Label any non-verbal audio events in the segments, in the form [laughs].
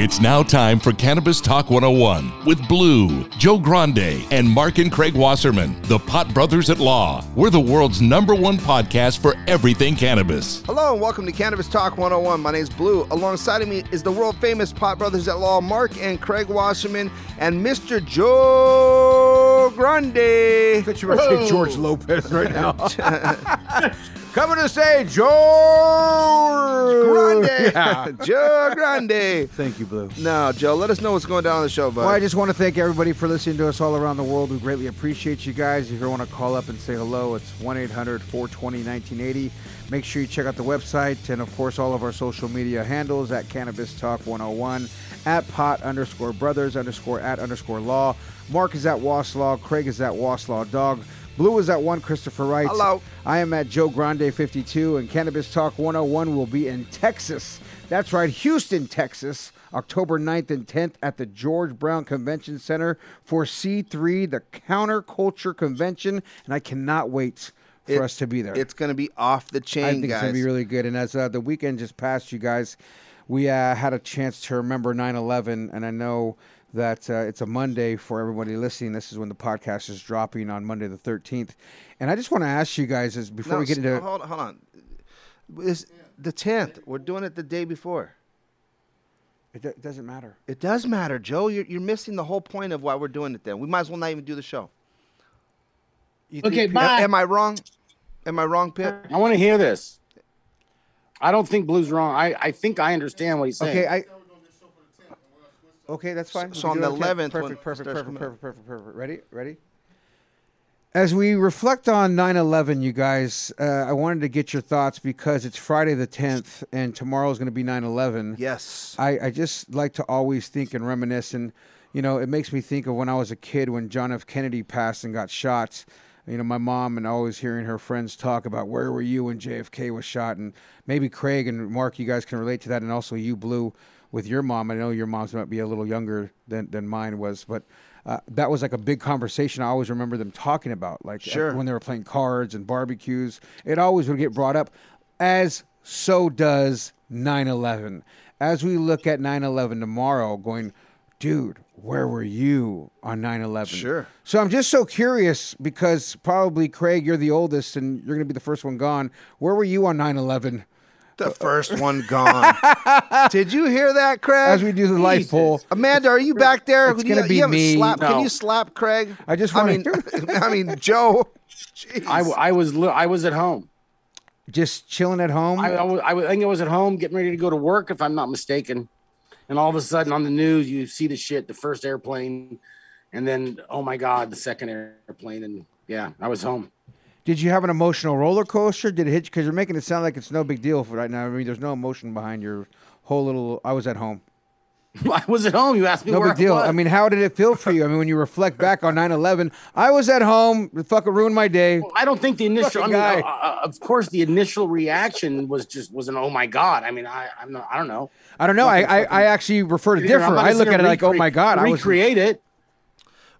It's now time for Cannabis Talk 101 with Blue, Joe Grande, and Mark and Craig Wasserman, the Pot Brothers at Law. We're the world's number one podcast for everything cannabis. Hello and welcome to Cannabis Talk 101. My name is Blue. Alongside of me is the world famous Pot Brothers at Law, Mark and Craig Wasserman, and Mr. Joe Grande. I thought you were going to say George Lopez right now. [laughs] [laughs] Coming to say George Grande. [laughs] Yeah. [laughs] Joe Grande. Thank you, Blue. Now, Joe, let us know what's going down on the show, bud. Well, I just want to thank everybody for listening to us all around the world. We greatly appreciate you guys. If you want to call up and say hello, it's 1 800 420 1980. Make sure you check out the website and, of course, all of our social media handles at Cannabis Talk 101, at pot underscore brothers underscore at underscore law. Mark is at Waslaw. Craig is at Waslaw Dog. Blue is at 1 Christopher Wright. Hello. I am at Joe Grande 52, and Cannabis Talk 101 will be in Texas. That's right, Houston, Texas, October 9th and 10th at the George Brown Convention Center for C3, the Counterculture Convention, and I cannot wait for It- us to be there. It's going to be off the chain, I think guys. it's going to be really good. And as uh, the weekend just passed, you guys, we uh, had a chance to remember 9 11, and I know that uh, it's a Monday for everybody listening. This is when the podcast is dropping on Monday the 13th. And I just want to ask you guys, is before No, we get s- into. hold, hold on. It's the 10th. We're doing it the day before. It, do- it doesn't matter. It does matter, Joe. You're, you're missing the whole point of why we're doing it then. We might as well not even do the show. You Okay, think- bye. Am I wrong? Am I wrong, Pip? I want to hear this. I don't think Blue's wrong. I, I think I understand what he's saying. Okay, I. Okay, that's fine. So can on the it. Okay, 11th when Perfect, perfect, perfect, perfect, perfect, perfect. Ready? Ready? As we reflect on 9 11, you guys, uh, I wanted to get your thoughts because it's Friday the 10th and tomorrow is going to be 9 11. Yes. I, I just like to always think and reminisce. And, you know, it makes me think of when I was a kid when John F. Kennedy passed and got shot. You know, my mom and always hearing her friends talk about where were you when JFK was shot. And maybe Craig and Mark, you guys can relate to that. And also you, Blue, with your mom. I know your mom's might be a little younger than, than mine was, but uh, that was like a big conversation. I always remember them talking about, like uh, Sure. when they were playing cards and barbecues. It always would get brought up, as so does 9 11. As we look at 9 11 tomorrow, going, dude, where were you on 9 11? Sure. So I'm just so curious because probably, Craig, you're the oldest and you're going to be the first one gone. Where were you on 9 11? The first one gone. [laughs] Did you hear that, Craig? As we do the life poll, Amanda, are you back there? It's You- gonna be you haven't me. Can you slap Craig? I just I wanna- mean, [laughs] I mean, Joe. Jeez. I, w- I was I was at home. just chilling at home. I, I, I, was, I think I was at home getting ready to go to work, if I'm not mistaken. And all of a sudden on the news, you see the shit, the first airplane, and then oh my god, the second airplane, and yeah, I was home. Did you have an emotional roller coaster? Did it hit you? Because you're making it sound like it's no big deal for right now. I mean, there's no emotion behind your whole little. I was at home. [laughs] I was at home. You asked me No big deal. I. I mean, how did it feel for you? I mean, when you reflect back on 9/11, I was at home. It fucking ruined my day. I don't think the initial. I mean, guy. uh, uh, of course, the initial reaction was just was an oh my god. I mean, I I'm not, I don't know. I don't know. I, I, I actually refer to different. I look at it like, oh my recreate- god, I was. recreate it.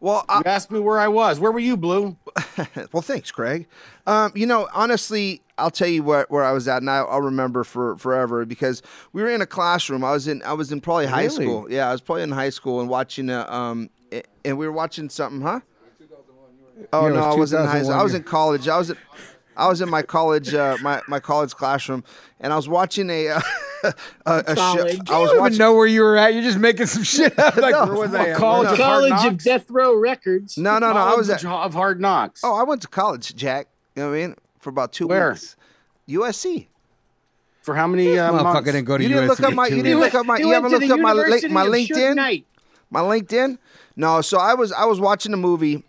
Well, I, You asked me where I was. Where were you, Blue? [laughs] well, thanks, Craig. Um, you know, honestly, I'll tell you where, where I was at, and I, I'll remember for forever because we were in a classroom. I was in I was in probably high Really? school. Yeah, I was probably in high school and watching a um, and we were watching something, huh? Oh Yeah, no, I was in high school. I was in college. I was at I was in my college uh, my my college classroom, and I was watching a uh, [laughs] a, a show. College. I I was don't even watching. know where you were at. You're just making some [laughs] shit up. Like, No. where was I? at? College of College of Death Row Records. No, no, no. I was at. Of Hard Knocks. Oh, I went to college, Jack. You know what I mean? For about two Where? weeks. USC. for how many uh, Motherfucker months? didn't go to You didn't USC look up my- you didn't look up my- you went haven't to looked up my my LinkedIn? My LinkedIn? No, so I was I was watching a movie.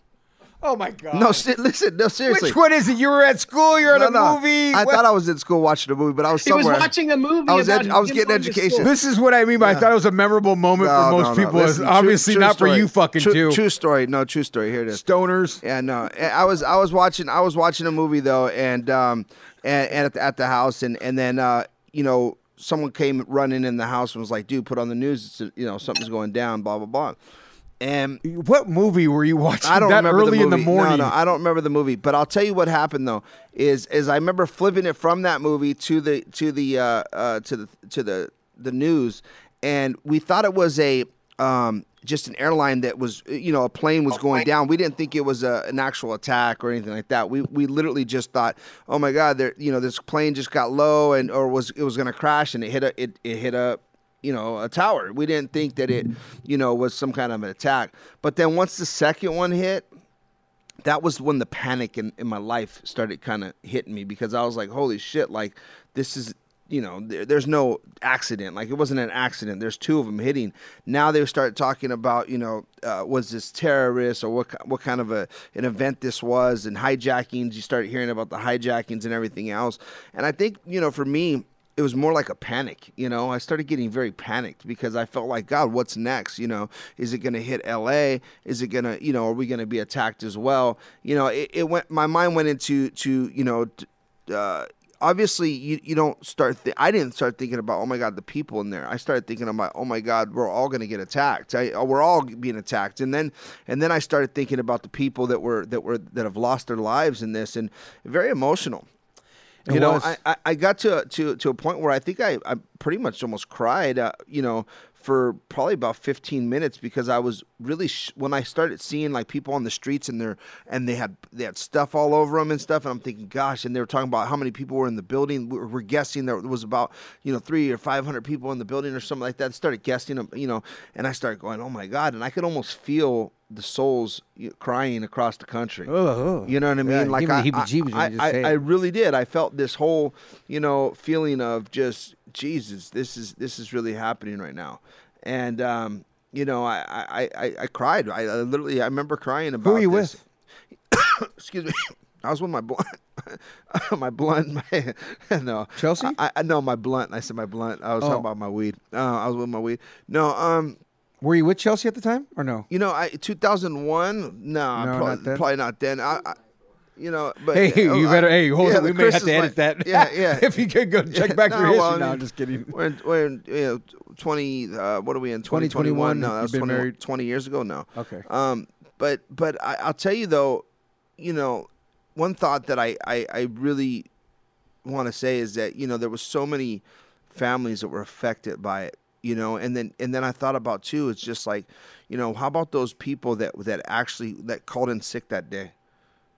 Oh my god. No, si- listen, no, seriously. Which one is it? You were at school. You're at a no. movie. I What- thought I was in school watching a movie, but I was somewhere. He was watching a movie. I was edu- I was getting education. This is what I mean by I thought it was a memorable moment No, for most no, no. people. Listen, true- obviously true not story. for you fucking true, too. True story. No, true story. Here it is. Stoners. Yeah, no. I was I was watching I was watching a movie though, and um and, and at, the, at the house, and and then uh you know someone came running in the house and was like, "Dude, put on the news. It's, you know something's going down." Blah blah blah. And What movie were you watching I don't that remember early the in the movie. morning? No, no, I don't remember the movie. But I'll tell you what happened though. Is is I remember flipping it from that movie to the to the uh, uh, to the to the the news, and we thought it was a um, just an airline that was you know a plane was going down. We didn't think it was a, an actual attack or anything like that. We we literally just thought, oh my god, there you know this plane just got low and or was it was going to crash and it hit a it, it hit a you know, a tower. We didn't think that it, you know, was some kind of an attack. But then once the second one hit, that was when the panic in, in my life started kind of hitting me because I was like, holy shit, like this is, you know, there, there's no accident. Like it wasn't an accident. There's two of them hitting. Now they start talking about, you know, uh, was this terrorist or what what kind of a an event this was and hijackings. You start hearing about the hijackings and everything else. And I think, you know, for me, it was more like a panic, you know. I started getting very panicked because I felt like, God, what's next? You know, is it going to hit L.A.? Is it going to, you know, are we going to be attacked as well? You know, it, it went. My mind went into to you know, uh, obviously you you don't start. Th- I didn't start thinking about oh my God, the people in there. I started thinking about oh my God, we're all going to get attacked. I, uh, we're all being attacked, and then and then I started thinking about the people that were that were that have lost their lives in this, and very emotional. It you know, was. I, I, I got to, to to a point where I think I, I pretty much almost cried. Uh, you know, for probably about 15 minutes because I was really sh- when I started seeing like people on the streets and they're and they had they had stuff all over them and stuff and I'm thinking gosh and they were talking about how many people were in the building we we're, we're guessing there was about you know 3 or 500 people in the building or something like that started guessing you know and I started going oh my god and I could almost feel the souls crying across the country Ugh. you know what I mean Yeah, like I, I, I, I really did I felt this whole you know feeling of just Jesus this is this is really happening right now and um, you know, I I, I, I cried. I, I literally I remember crying about. Who are you this. with? [coughs] Excuse me. [coughs] I was with my blunt. [coughs] my blunt. [laughs] My, no. Chelsea? I, I no my blunt. I said my blunt. I was Oh. talking about my weed. Uh, I was with my weed. No. Um. Were you with Chelsea at the time or no? You know, I 2001. No, No, probably, not then? probably not then. I, I you know, but Hey, uh, you I- better. Hey, hold yeah, on. We may have to edit like- that. Yeah, [laughs] yeah. if you could go check back your No, history. well, I no, I'm just kidding. We're in, we're in you know, 20, uh, what are we in? 2021, 2021? No, that was been 20, married- 20 years ago? No. Okay. Um, but but I, I'll tell you though, you know, one thought that I, I, I really want to say is that, you know, there was so many families that were affected by it, you know, and then and then I thought about too, it's just like, you know, how about those people that that actually that called in sick that day?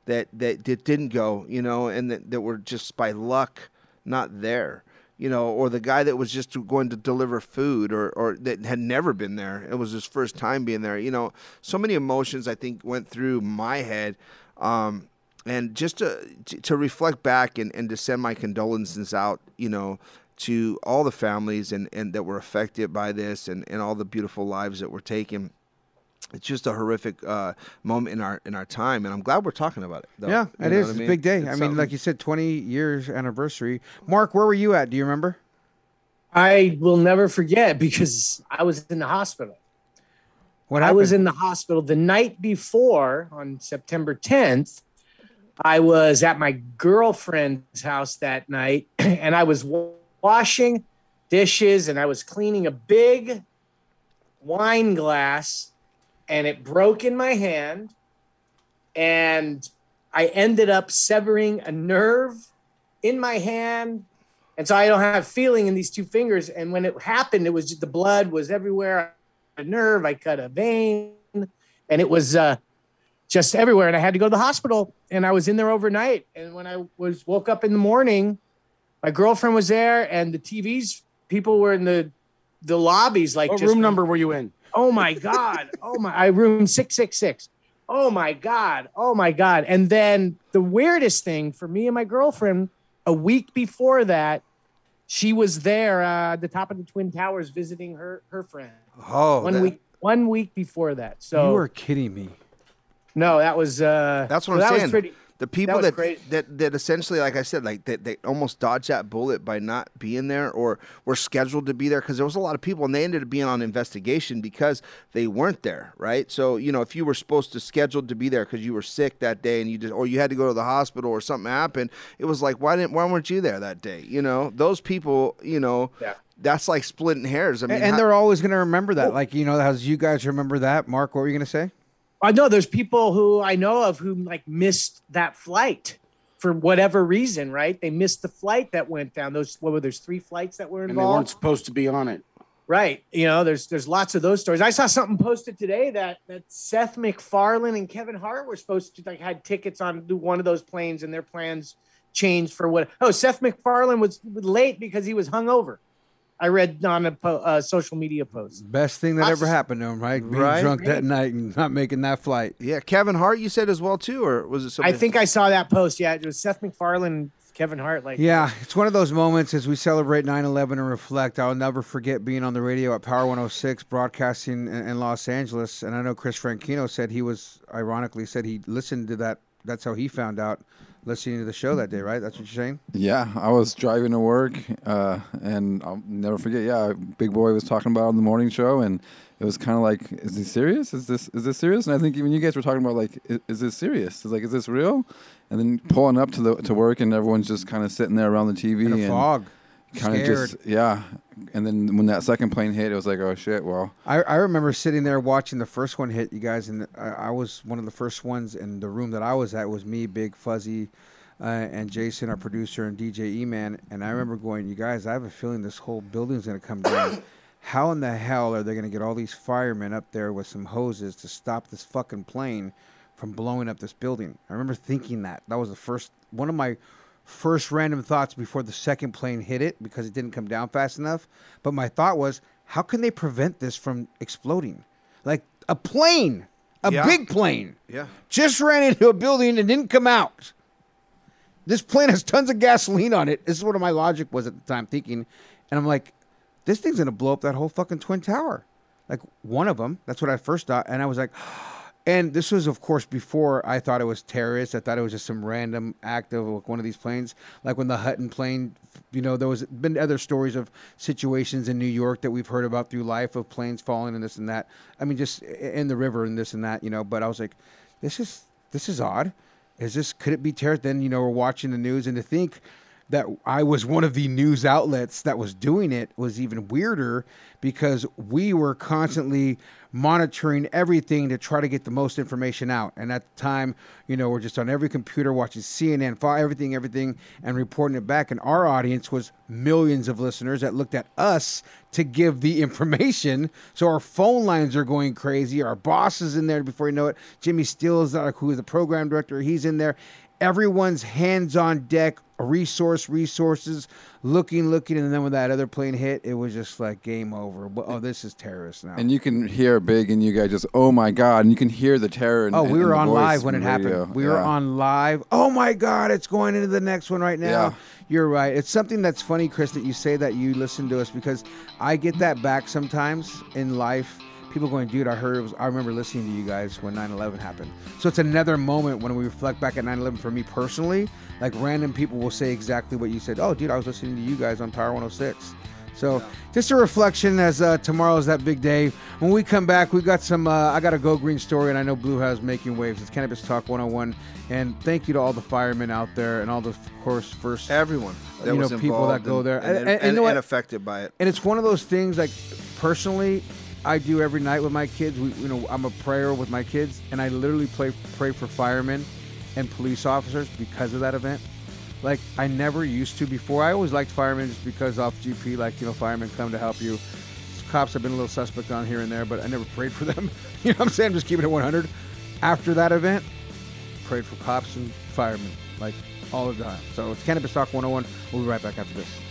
that that, that didn't go, you know, and that, that were just by luck not there, you know, or the guy that was just going to deliver food or, or that had never been there. It was his first time being there. You know, so many emotions I think went through my head. Um, and just to, to reflect back and, and to send my condolences out, you know, to all the families and, and that were affected by this and, and all the beautiful lives that were taken it's just a horrific uh, moment in our in our time, and I'm glad we're talking about it. Though. Yeah, You it know is. what It's I a big day. It's I mean, something- like you said, 20 years anniversary. Mark, where were you at? Do you remember? I will never forget because I was in the hospital. What I was in the hospital the night before on September 10th. I was at my girlfriend's house that night [clears throat] and I was wa- washing dishes and I was cleaning a big wine glass and it broke in my hand and I ended up severing a nerve in my hand and so I don't have feeling in these two fingers and when it happened it was just the blood was everywhere. A nerve I cut a vein and it was uh just everywhere and I had to go to the hospital and I was in there overnight and when I was woke up in the morning my girlfriend was there and the TVs people were in the the lobbies like What room number were you in? Oh my God. Oh my, I room 666. Oh my God. Oh my God. And then the weirdest thing for me and my girlfriend, a week before that, she was there uh, at the top of the Twin Towers visiting her her friend. Oh, one that- week one week before that. So you are kidding me. no, that was uh That's what so I'm that was pretty- the people was that, that that essentially, like I said, like that they almost dodged that bullet by not being there or were scheduled to be there because there was a lot of people and they ended up being on investigation because they weren't there, right? So you know, if you were supposed to scheduled to be there because you were sick that day and you just or you had to go to the hospital or something happened, it was like why didn't why weren't you there that day? You know, those people, you know, Yeah. that's like splitting hairs. I mean, and and how- they're always going to remember that. Like, you know, as you guys remember that. Mark, what were you going to say? I know there's people who I know of who like missed that flight for whatever reason, right? They missed the flight that went down. Those what were there's three flights that were And they involved. weren't supposed to be on it. Right. You know, there's there's lots of those stories. I saw something posted today that that Seth MacFarlane and Kevin Hart were supposed to like had tickets on one of those planes and their plans changed for what oh Seth MacFarlane was late because he was hungover. I read on a po- uh, social media post. Best thing that Lots ever of- happened to him, right? Being Right. drunk that night and not making that flight. yeah, Kevin Hart, you said as well too, or was it I think I saw that post. Yeah, it was Seth MacFarlane, Kevin Hart. Like, Yeah, it's one of those moments as we celebrate 9 11 and reflect. I'll never forget being on the radio at Power 106 broadcasting in, in Los Angeles. And I know Chris Franchino said he was, ironically, said he listened to that. That's how he found out listening to the show that day, right? That's what you're saying? Yeah, I was driving to work, uh, and I'll never forget. Yeah, Big Boy was talking about on the morning show, and it was kind of like, "Is he serious? Is this is this serious?" And I think even you guys were talking about like, "Is, is this serious? Is like, is this real?" And then pulling up to the to work, and everyone's just kind of sitting there around the TV In a and fog. Kind of just yeah. And then when that second plane hit, it was like, "Oh shit!" Well, I, I remember sitting there watching the first one hit, you guys, and I, I was one of the first ones in the room that I was at was me, Big Fuzzy, uh, and Jason, our producer, and DJ E-Man. And I remember going, you guys, I have a feeling this whole building's going to come down. [coughs] How in the hell are they going to get all these firemen up there with some hoses to stop this fucking plane from blowing up this building? I remember thinking that. That was the first, one of my first random thoughts before the second plane hit it because it didn't come down fast enough. But my thought was, how can they prevent this from exploding? Like a plane, a Yeah. big plane, Yeah. just ran into a building and didn't come out. This plane has tons of gasoline on it. This is what my logic was at the time thinking. And I'm like, this thing's going to blow up that whole fucking Twin Tower. Like one of them. That's what I first thought. And I was like, and this was, of course, before I thought it was terrorists. I thought it was just some random act of like, one of these planes. Like when the Hudson plane, you know, there was been other stories of situations in New York that we've heard about through life of planes falling and this and that. I mean, just in the river and this and that, you know. But I was like, this is this is odd. Is this could it be terrorist? Then you know we're watching the news and to think that I was one of the news outlets that was doing it was even weirder because we were constantly monitoring everything to try to get the most information out. And at the time, you know, we're just on every computer watching CNN, everything, everything, and reporting it back. And our audience was millions of listeners that looked at us to give the [laughs] information. So our phone lines are going crazy. Our boss is in there before you know it. Jimmy Steal is uh, who is the program director. He's in there everyone's hands on deck, resource, resources, looking, looking, and then when that other plane hit, it was just like game over. But, oh, this is terrorist now. and you can hear Big, and you guys just, "Oh my god!" And you can hear the terror. In, oh, we in were the on live when it the happened. radio. We were on live. Oh my God, it's going into the next one right now. Yeah. You're right. It's something that's funny, Chris, that you say that you listen to us because I get that back sometimes in life. People going, dude, I heard, it was, I remember listening to you guys when 9 11 happened. So it's another moment when we reflect back at 9 11 for me personally. Like random people will say exactly what you said. Oh, dude, I was listening to you guys on Power 106. So just a reflection as uh, tomorrow is that big day. When we come back, we've got some. Uh, I got a Go Green story, and I know Blue has making waves. It's Cannabis Talk 101, and thank you to all the firemen out there and all the, of course, first Everyone that you know was people that go and- there, and, and, and, and affected by it. and it's one of those things like personally i do every night with my kids. We, you know i'm a prayer with my kids and i literally play, pray for firemen and police officers because of that event. Like i never used to before. I always liked firemen just because off gp like you know firemen come to help you. Cops have been a little suspect on here and there but i never prayed for them. [laughs] You know what i'm saying? Just keeping it 100 after that event prayed for cops and firemen like all the time. So it's cannabis talk 101 we'll be right back after this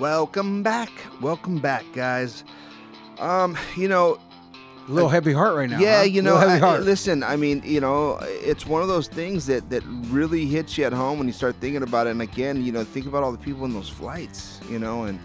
Welcome back. Welcome back, guys. Um, you know, a little heavy heart right now yeah, huh? you know, I- listen, I mean, you know, it's one of those things that that really hits you at home when you start thinking about it. And again, you know, think about all the people in those flights, you know, and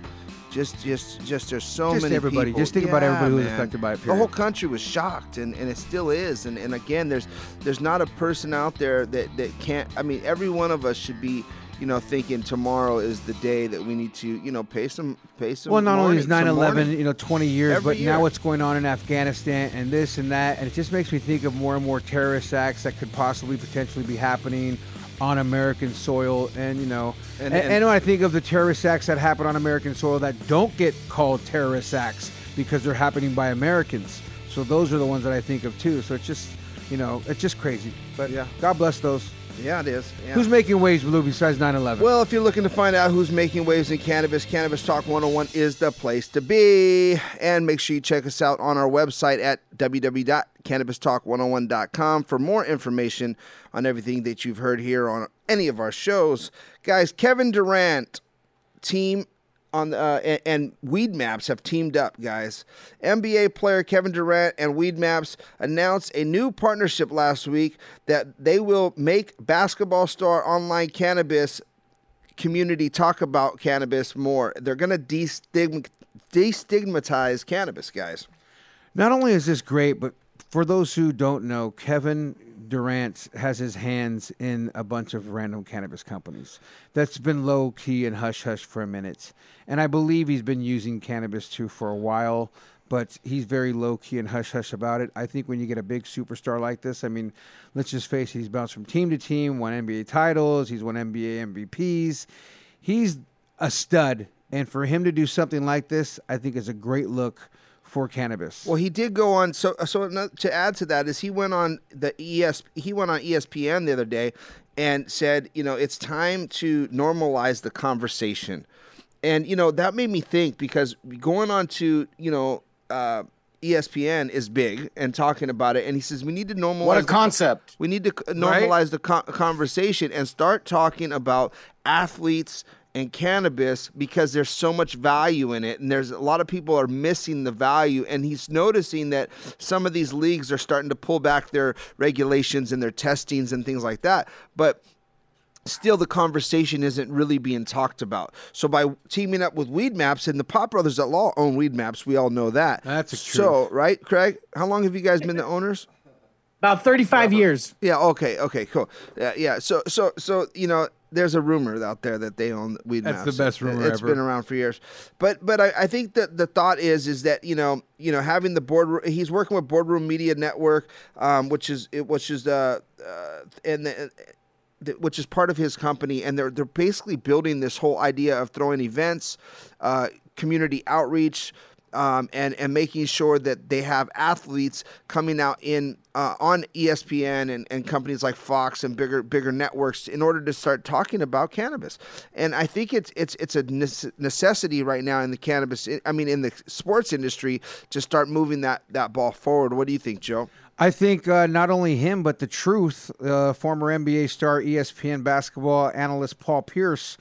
just, just, just there's so Just many everybody. people. Just think about everybody who was affected by it, The whole country was shocked, and, and it still is. And and again, there's there's not a person out there that that can't. I mean, every one of us should be. You know, thinking tomorrow is the day that we need to, you know, pay some, pay some. Well, not only is some 9/11, you know, 20 years, Every but now what's going on in Afghanistan and this and that, and it just makes me think of more and more terrorist acts that could possibly potentially be happening on American soil. And you know, And- and, and- and when I think of the terrorist acts that happen on American soil that don't get called terrorist acts because they're happening by Americans, so those are the ones that I think of too. So it's just, you know, it's just crazy. But Yeah. God bless those. Yeah, it is. Yeah. Who's making waves, Blue, besides 9/11? Well, if you're looking to find out who's making waves in cannabis, Cannabis Talk 101 is the place to be. And make sure you check us out on our website at www.cannabistalk101.com for more information on everything that you've heard here on any of our shows. Guys, Kevin Durant, team on the, uh, and, and Weed Maps have teamed up, guys. NBA player Kevin Durant and Weed Maps announced a new partnership last week that they will make basketball star online cannabis community talk about cannabis more. They're going to destigma- destigmatize cannabis, guys. Not only is this great, but for those who don't know, Kevin Durant has his hands in a bunch of random cannabis companies. That's been low key and hush hush for a minute. And I believe he's been using cannabis too for a while, but he's very low key and hush hush about it. I think when you get a big superstar like this, I mean, let's just face it, he's bounced from team to team, won NBA titles, he's won NBA MVPs. He's a stud. And for him to do something like this, I think is a great look for cannabis. Well, he did go on. So, so to add to that is he went on the ES. He went on ESPN the other day and said, you know, it's time to normalize the conversation, and you know that made me think because going on to you know. Uh, ESPN is big and talking about it, and he says we need to normalize. What a the- concept. we need to c- normalize the co- conversation and start talking about athletes and cannabis because there's so much value in it and there's a lot of people are missing the value and he's noticing that some of these leagues are starting to pull back their regulations and their testings and things like that but still the conversation isn't really being talked about. So by teaming up with Weed Maps and the Pot Brothers at Law own Weed Maps, we all know that. That's a so right, Craig. How long have you guys been the owners? About 35 years. Yeah. Okay. Okay. Cool. Yeah. Yeah. So so so you know. There's a rumor out there that they own Weed That's Maps. the best rumor It's ever. been around for years, but but I, I think that the thought is is that you know you know having the board he's working with Boardroom Media Network, um, which is it which is uh, uh and the, which is part of his company, and they're they're basically building this whole idea of throwing events, uh, community outreach, um, and and making sure that they have athletes coming out in uh, on ESPN and, and companies like Fox and bigger bigger networks in order to start talking about cannabis. And I think it's it's it's a necessity right now in the cannabis. I mean, in the sports industry to start moving that that ball forward. What do you think, Joe? I think uh, not only him, but the truth, uh, former NBA star, ESPN basketball analyst Paul Pierce,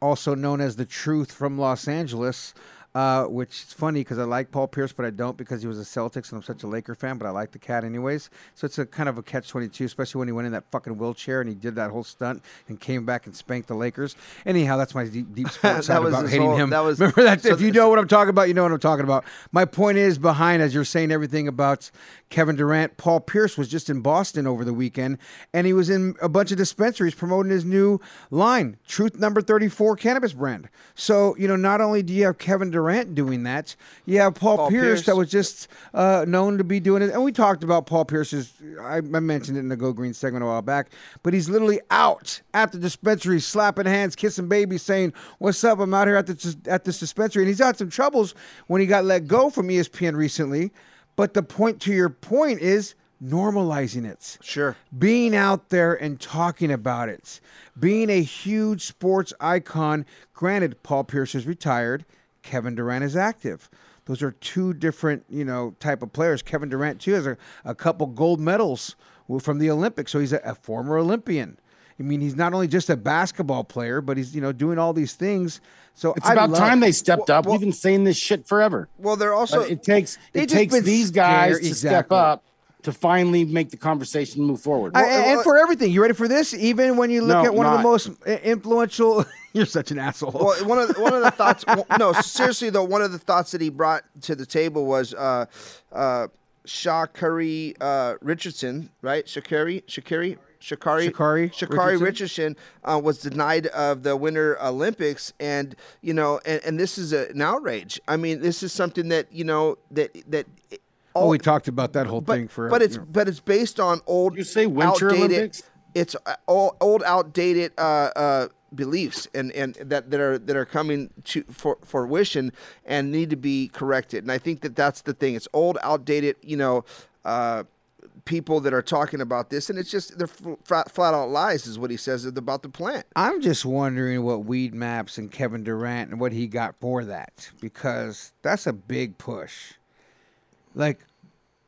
also known as the truth from Los Angeles. Uh, which is funny because I like Paul Pierce, but I don't because he was a Celtics and I'm such a Laker fan. But I like the cat anyways. So it's a kind of a catch twenty two, especially when he went in that fucking wheelchair and he did that whole stunt and came back and spanked the Lakers. Anyhow, that's my deep, deep [laughs] sports That was about hating whole- him. that was- Remember that? so if you know what I'm talking about, you know what I'm talking about. My point is behind as you're saying everything about Kevin Durant. Paul Pierce was just in Boston over the weekend, and he was in a bunch of dispensaries promoting his new line, Truth Number 34 cannabis brand. So you know, not only do you have Kevin Durant doing that, you have Paul, Paul Pierce, Pierce. that was just uh, known to be doing it. And we talked about Paul Pierce's. I, I mentioned it in the Go Green segment a while back, but he's literally out at the dispensary, slapping hands, kissing babies, saying, "What's up? I'm out here at the at this dispensary." And he's had some troubles when he got let go from ESPN recently. But the point to your point is normalizing it. Sure. Being out there and talking about it. Being a huge sports icon. Granted, Paul Pierce is retired. Kevin Durant is active. Those are two different, you know, type of players. Kevin Durant too has a, a couple gold medals from the Olympics, so he's a, a former Olympian. I mean, he's not only just a basketball player, but he's you know doing all these things. So It's I about love- time they stepped Well- up. well- We've been saying this shit forever. Well, they're also But it takes it takes these guys scared- to step up to finally make the conversation move forward. I- and for everything, you ready for this? Even when you look No, at one of the most influential, [laughs] you're such an asshole. Well, one of the, one of the thoughts. [laughs] no, seriously though, one of the thoughts that he brought to the table was uh, uh, Sha'Carri uh, Richardson, right? Sha'Carri, Sha'Carri, Shakari, Sha'Carri Shakari Richardson? Richardson uh, was denied of the Winter Olympics, and you know, and, and this is a, an outrage. I mean, this is something that you know that that. Oh, we talked about that whole but, thing for. but it's you know. but it's based on old You say Winter outdated, Olympics? It's uh, old, old outdated uh, uh, beliefs and, and that, that are that are coming to for fruition and need to be corrected. And I think that that's the thing. It's old, outdated. You know. Uh, people that are talking about this and it's just they're flat, flat out lies is what he says about the plant I'm just wondering what Weed Maps and Kevin Durant and what he got for that because that's a big push. Like,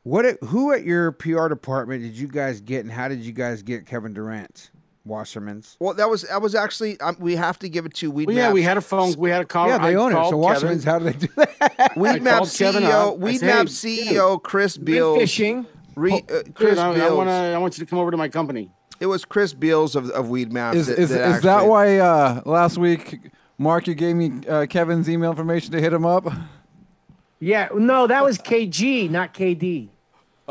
what? Who at your PR department did you guys get, and how did you guys get Kevin Durant? Wasserman's. well that was that was actually um, we have to give it to weed well, yeah, we had a phone. We had a call. yeah, they I own it. called So Kevin. Wasserman's, how do they do that? [laughs] Weed Map CEO, up. Weed Map "Hey, CEO Chris Good Beals. fishing. Re, uh, Dude, Chris I, I Beals. want to. I want you to come over to my company. It was Chris Beals of, of Weed Maps. Is, that, is, that is that why uh, last week, Mark, you gave me uh, Kevin's email information to hit him up? Yeah, no, that was KG, not KD.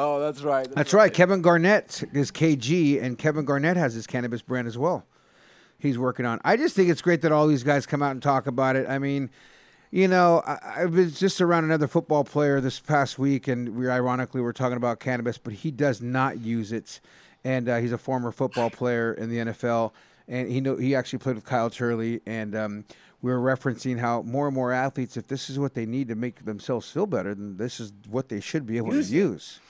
Oh, that's right. That's right. Kevin Garnett is KG, and Kevin Garnett has his cannabis brand as well. He's working on. I just think it's great that all these guys come out and talk about it. I mean, you know, I, I was just around another football player this past week, and we ironically were talking about cannabis, but he does not use it, and uh, he's a former football player in the NFL, and he know he actually played with Kyle Turley, and um, we were referencing how more and more athletes, if this is what they need to make themselves feel better, then this is what they should be able Use to it. use.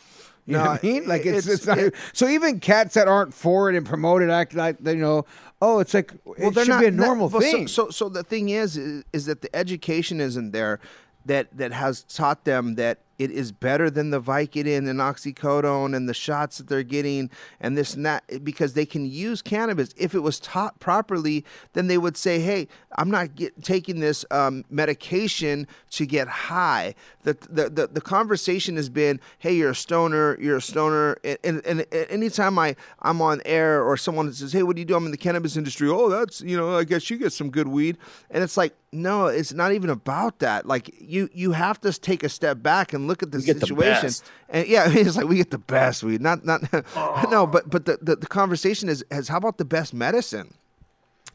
You know No, what I mean? Like it's, it's- it's, not. it- [laughs] so even cats that aren't for it and promote it act like they know. Oh, it's like it they're should be a not- normal well, so- thing. So, so, the thing is, is, is that the education isn't there that that has taught them that it is better than the Vicodin and oxycodone and the shots that they're getting and this and that because they can use cannabis. If it was taught properly, then they would say, "Hey, I'm not get, taking this um, medication to get high." The, the the the conversation has been, "Hey, you're a stoner. You're a stoner." And, and, and anytime I I'm on air or someone says, "Hey, what do you do?" I'm in the cannabis industry. Oh, that's you know, I guess you get some good weed. And it's like, no, it's not even about that. Like you you have to take a step back and look at the You get the situation. and yeah, [laughs] it's like we get the best We Not not [laughs] no, but but the, the the conversation is has how about the best medicine?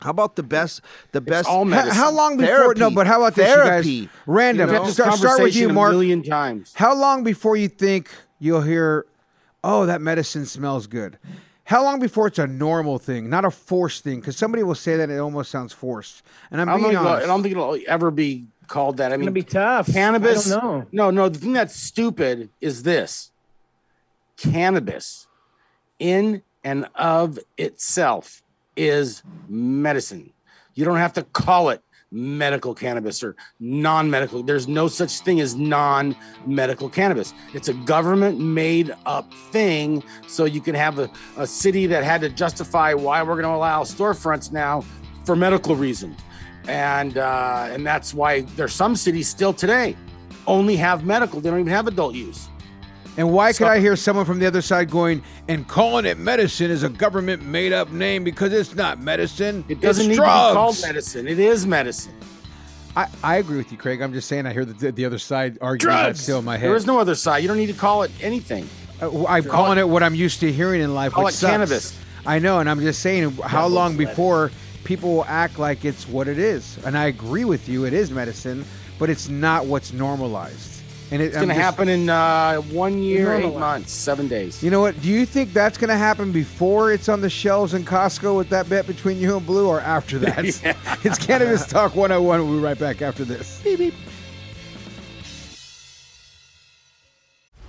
How about the best the best all How, medicine. how long before? Therapy. No, but how about this, you Therapy. guys? Random. We've had this Start, start with you, conversation a Mark. million times. How long before you think you'll hear, "Oh, that medicine smells good"? How long before it's a normal thing, not a forced thing? Because somebody will say that it almost sounds forced. And I'm I don't, being think it'll, honest. I don't think it'll ever be called that. I It's mean, gonna be tough. cannabis. I. No, no. The thing that's stupid is this: cannabis, in and of itself, is medicine. You don't have to call it medical cannabis or non-medical. There's no such thing as non-medical cannabis. It's a government-made-up thing, so you can have a, a city that had to justify why we're going to allow storefronts now for medical reasons and uh, and that's why there's some cities still today only have medical. They don't even have adult use. And why could I hear someone from the other side going and calling it medicine is a government made up name because it's not medicine. It doesn't it's need drugs. to be called medicine. It is medicine. I, I agree with you, Craig. I'm just saying I hear the, the other side arguing that still in my head. There is no other side. You don't need to call it anything. Uh, I'm calling it what I'm used to hearing in life. Call it sucks. cannabis. I know, and I'm just saying, how long before people will act like it's what it is? And I agree with you, it is medicine, but it's not what's normalized. And it, It's going to happen in uh, one year, eight months, seven days. You know what? Do you think that's going to happen before it's on the shelves in Costco with that bet between you and Blue, or after that? [laughs] It's Cannabis Talk 101. We'll be right back after this. Beep, beep.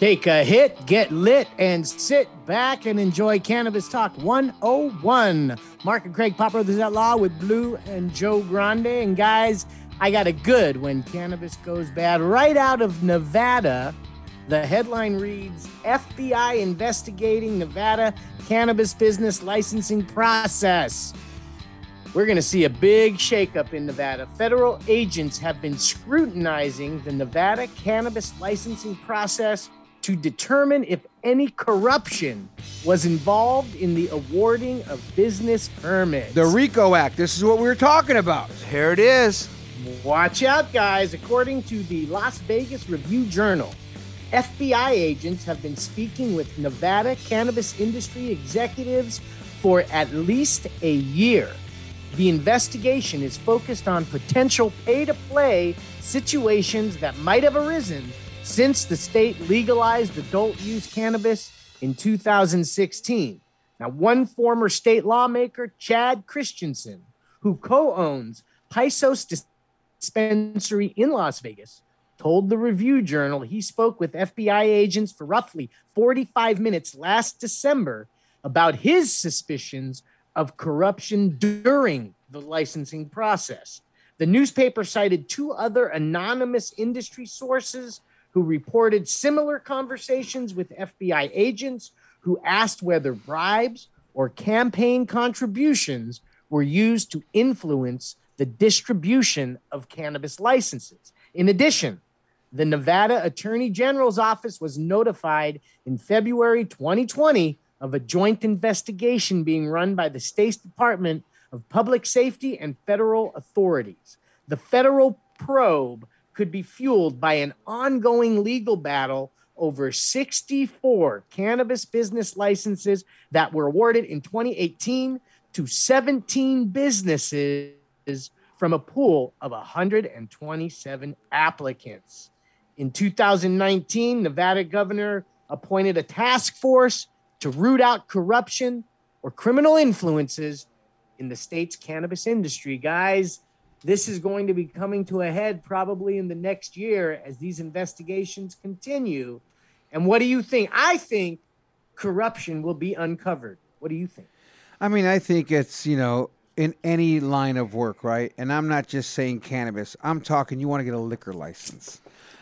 Take a hit, get lit, and sit back and enjoy Cannabis Talk 101. Mark and Craig, Pot Brothers at Law with Blue and Joe Grande. And guys, I got a good when cannabis goes bad right out of Nevada. The headline reads FBI investigating Nevada cannabis business licensing process. We're going to see a big shakeup in Nevada. Federal agents have been scrutinizing the Nevada cannabis licensing process to determine if any corruption was involved in the awarding of business permits. The RICO Act. This is what we were talking about. Here it is. Watch out, guys. According to the Las Vegas Review Journal, FBI agents have been speaking with Nevada cannabis industry executives for at least a year. The investigation is focused on potential pay to play situations that might have arisen since the state legalized adult use cannabis in 2016. Now, one former state lawmaker, Chad Christensen, who co owns Pisos Dispensary in Las Vegas, told the Review Journal he spoke with FBI agents for roughly 45 minutes last December about his suspicions of corruption during the licensing process. The newspaper cited two other anonymous industry sources who reported similar conversations with FBI agents who asked whether bribes or campaign contributions were used to influence the distribution of cannabis licenses. In addition, the Nevada Attorney General's office was notified in February 2020 of a joint investigation being run by the State's Department of Public Safety and federal authorities. The federal probe could be fueled by an ongoing legal battle over 64 cannabis business licenses that were awarded in 2018 to 17 businesses from a pool of 127 applicants. In 2019, Nevada governor appointed a task force to root out corruption or criminal influences in the state's cannabis industry. Guys, this is going to be coming to a head probably in the next year as these investigations continue. And what do you think? I think corruption will be uncovered. What do you think? I mean, I think it's, you know, in any line of work, right? And I'm not just saying cannabis. I'm talking you want to get a liquor license.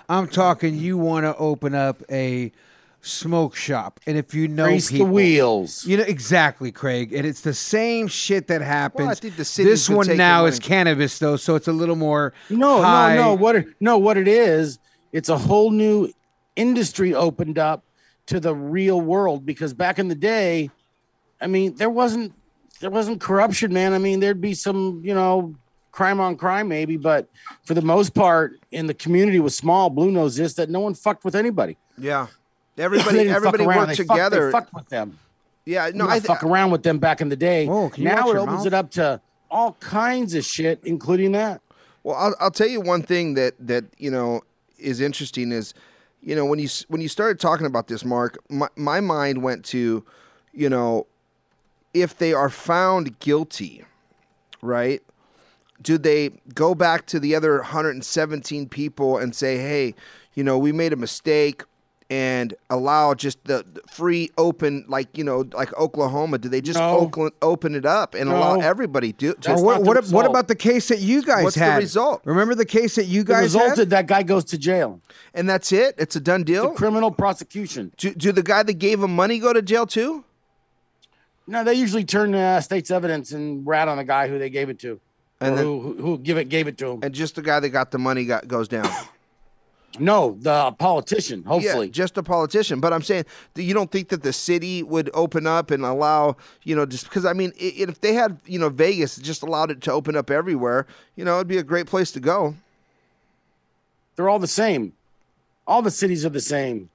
I'm talking you want to open up a smoke shop. And if you know Grease the people, wheels. You know exactly, Craig. And it's the same shit that happens. think the this one now is cannabis though, so it's a little more No, high. no, no. What it, no, what it is, it's a whole new industry opened up to the real world because back in the day, I mean, there wasn't there wasn't corruption, man. I mean, there'd be some, you know, crime on crime maybe, but for the most part, in the community was small. Blue knows this that no one fucked with anybody. Yeah. Everybody fuck everybody worked They together. fucked with them. yeah, No, I I th- fuck around with them back in the day. Oh, Whoa, now it opens mouth? it up to all kinds of shit, including that. Well, I'll, I'll tell you one thing that that you know is interesting is, you know, when you when you started talking about this, Mark, my, my mind went to, you know, if they are found guilty, right? Do they go back to the other 117 people and say, hey, you know, we made a mistake and allow just the, the free open like you know like Oklahoma do they just No. Oakland, open it up and allow everybody to, to what, what, what about the case that you guys What's the result? Remember the case that you The guys result had? that guy goes to jail. and that's it it's a done It's a deal criminal prosecution. Do, do the guy that gave him money go to jail too? No, they usually turn uh, state's evidence and rat on the guy who they gave it to, And or then- who, who who give it gave it to him. And just the guy that got the money got goes down. [coughs] No, the politician. Hopefully, Yeah, just a politician. But I'm saying, you don't think that the city would open up and allow, you know, just because I mean, if they had, you know, Vegas just allowed it to open up everywhere, you know, it'd be a great place to go. they're all the same. All the cities are the same.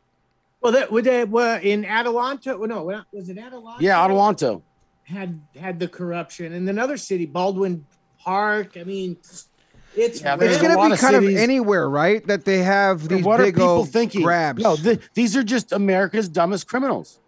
Well, that would they were in Adelanto. well, No, was it Adelanto? Yeah, Adelanto. had had the corruption, and another city, Baldwin Park. I mean, it's Yeah, it's going to be of kind cities- of anywhere, right? That they have these what are big people old thinking? grabs. No, th- these are just America's dumbest criminals,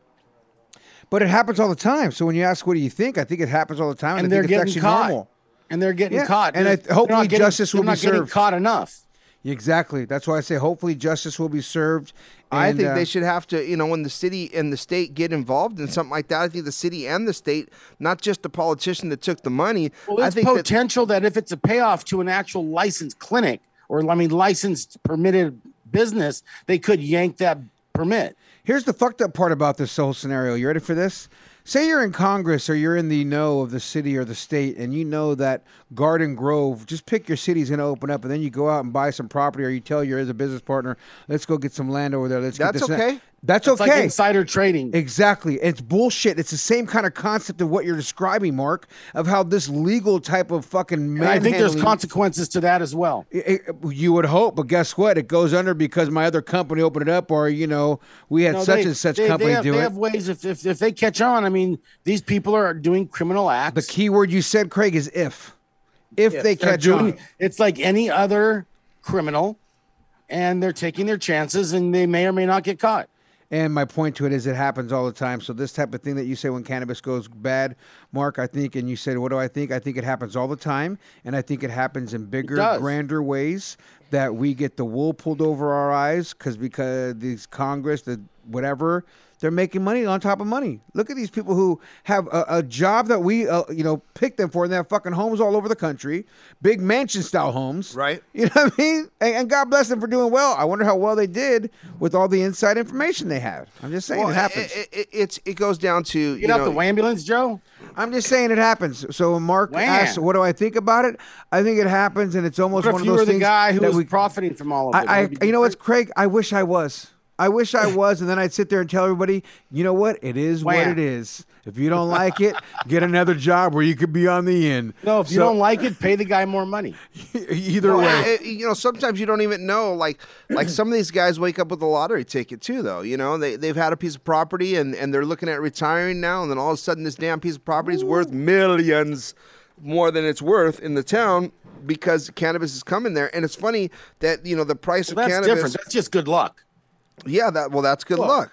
but it happens all the time. So when you ask, what do you think? I think it happens all the time, and, and they're think it's getting actually caught. normal. And they're getting Yeah, caught. and They're- I- hopefully getting- justice will they're be not getting served. caught enough. Exactly. That's why I say hopefully justice will be served. I think uh, they should have to, you know, when the city and the state get involved in something like that. I think the city and the state, not just the politician that took the money. Well, I it's think that potential that, if it's a payoff to an actual licensed clinic or I mean licensed permitted business, they could yank that permit. Here's the fucked up part about this whole scenario. You ready for this? Say you're in Congress or you're in the know of the city or the state, and you know that Garden Grove, just pick your city's going to open up, and then you go out and buy some property, or you tell your as a business partner, let's go get some land over there. Let's That's get this okay. That's It's okay. like insider trading. Exactly. It's bullshit. It's the same kind of concept of what you're describing, Mark, of how this legal type of fucking And I think there's consequences to that as well. it- it- you would hope, but guess what? It goes under because my other company opened it up, or you know, we had No, such they- and such they- company they have, do they it. have ways if, if if they catch on. I mean, these people are doing criminal acts. the key word you said, Craig, is if. If they They're catch doing- on. It's like any other criminal, and they're taking their chances, and they may or may not get caught. And my point to it is, it happens all the time. So this type of thing that you say when cannabis goes bad, Mark, I think, and you said, what do I think? I think it happens all the time, and I think it happens in bigger, grander ways that we get the wool pulled over our eyes because because these Congress, the whatever, they're making money on top of money. Look at these people who have a, a job that we, uh, you know, pick them for, and they have fucking homes all over the country, big mansion style homes, Right. [laughs] You know what I mean? And, and God bless them for doing well. I wonder how well they did with all the inside information they had. I'm just saying well, it happens. It, it, it's it goes down to Get you out know, the ambulance, Joe. I'm just saying it happens. So when Mark Wham. asks, "What do I think about it?" I think it happens, and it's almost What one if of you those were the things guy who that was we. profiting from all of it? I, I you know what's? Craig? I wish I was. I wish I [laughs] was, and then I'd sit there and tell everybody, you know what? It is what it is. If you don't like it, get another job where you could be on the end. No, if you don't like it, pay the guy more money. [laughs] either Well, way. it- you know, sometimes you don't even know. Like, like some of these guys wake up with a lottery ticket too, though. You know, they they've had a piece of property and and they're looking at retiring now, and then all of a sudden, this damn piece of property is worth millions more than it's worth in the town because cannabis is coming there. And it's funny that you know the price Well, of that's cannabis. different. That's just good luck. Yeah, that well, that's good Well, luck.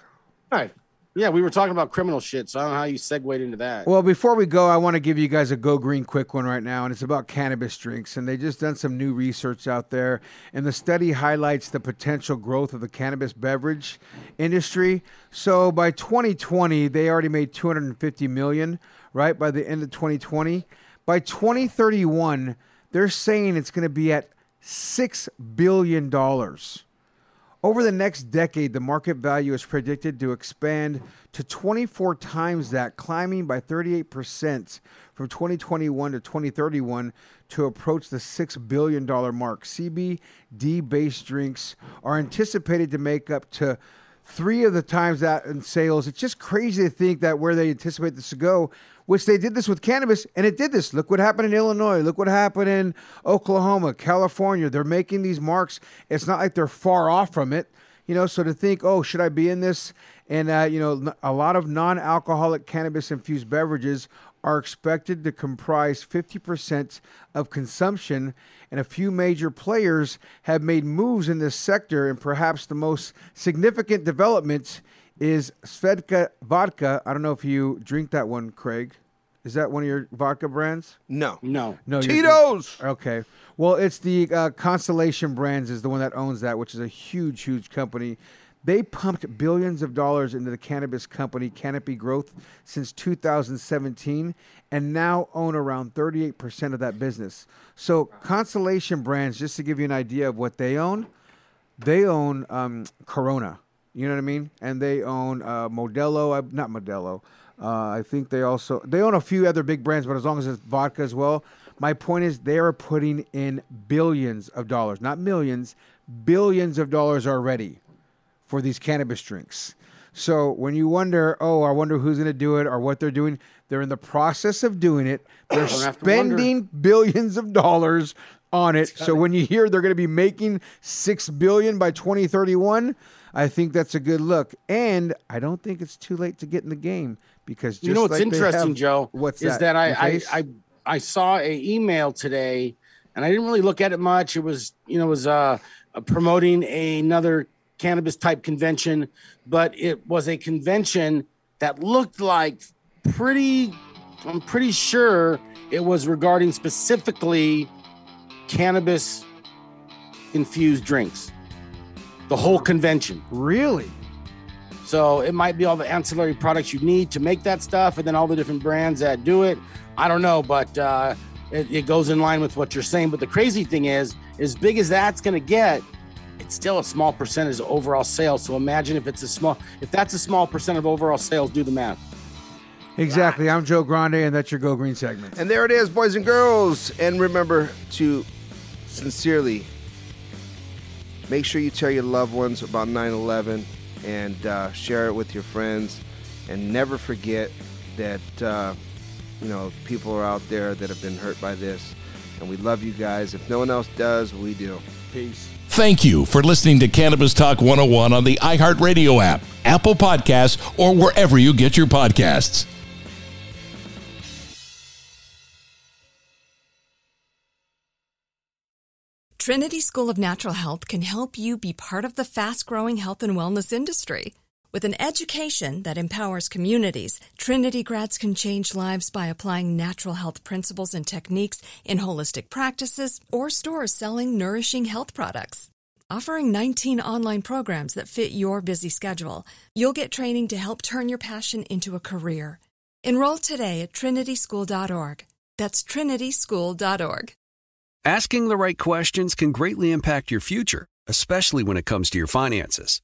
Right. Yeah, we were talking about criminal shit, so I don't know how you segued into that. Well, before we go, I want to give you guys a Go Green quick one right now, and it's about cannabis drinks. And they just done some new research out there, and the study highlights the potential growth of the cannabis beverage industry. So by 2020, they already made 250 million. Right by the end of 2020, by 2031, they're saying it's going to be at six billion dollars. Over the next decade, the market value is predicted to expand to 24 times that, climbing by 38% from 2021 to 2031 to approach the $6 billion mark. CBD based drinks are anticipated to make up to three of the times that in sales. It's just crazy to think that where they anticipate this to go, which they did this with cannabis, and it did this. Look what happened in Illinois. Look what happened in Oklahoma, California. They're making these marks. It's not like they're far off from it. You know, so to think, oh, should I be in this? And, uh, you know, a lot of non alcoholic cannabis infused beverages are expected to comprise 50% of consumption, and a few major players have made moves in this sector. And perhaps the most significant development is Svedka Vodka. I don't know if you drink that one, Craig. Is that one of your vodka brands? No, no, no. you're- Tito's. Okay. Well, it's the uh, Constellation Brands is the one that owns that, which is a huge, huge company. They pumped billions of dollars into the cannabis company Canopy Growth since 2017 and now own around 38% of that business. So, Constellation Brands, just to give you an idea of what they own, they own um, Corona. You know what I mean? And they own uh, Modelo, not Modelo. Uh, I think they also they own a few other big brands, but as long as it's vodka as well. My point is they are putting in billions of dollars, not millions, billions of dollars already for these cannabis drinks. So when you wonder, oh, I wonder who's going to do it or what they're doing, they're in the process of doing it. [clears throat] They're Don't have to wonder. spending billions of dollars on it. So when you hear they're going to be making 6 billion by 2031, I think that's a good look. And I don't think it's too late to get in the game because just you know what's like interesting, have- Joe? What's is that? that, I, I? I I saw a email today, and I didn't really look at it much. It was you know it was uh promoting another cannabis type convention, but it was a convention that looked like pretty. I'm pretty sure it was regarding specifically cannabis infused drinks. The whole convention. Really? So it might be all the ancillary products you need to make that stuff, and then all the different brands that do it. I don't know, but uh, it, it goes in line with what you're saying. But the crazy thing is, as big as that's going to get, it's still a small percentage of overall sales. So imagine if it's a small, if that's a small percent of overall sales, do the math. Exactly. I'm Joe Grande, and that's your Go Green segment. And there it is, boys and girls. And remember to sincerely make sure you tell your loved ones about 9 11 and uh, share it with your friends. And never forget that, uh, you know, people are out there that have been hurt by this. And we love you guys. If no one else does, we do. Peace. Thank you for listening to Cannabis Talk 101 on the iHeartRadio app, Apple Podcasts, or wherever you get your podcasts. Trinity School of Natural Health can help you be part of the fast growing health and wellness industry. With an education that empowers communities, Trinity grads can change lives by applying natural health principles and techniques in holistic practices or stores selling nourishing health products. Offering 19 online programs that fit your busy schedule, you'll get training to help turn your passion into a career. Enroll today at trinityschool.org. That's trinityschool.org. Asking the right questions can greatly impact your future, especially when it comes to your finances.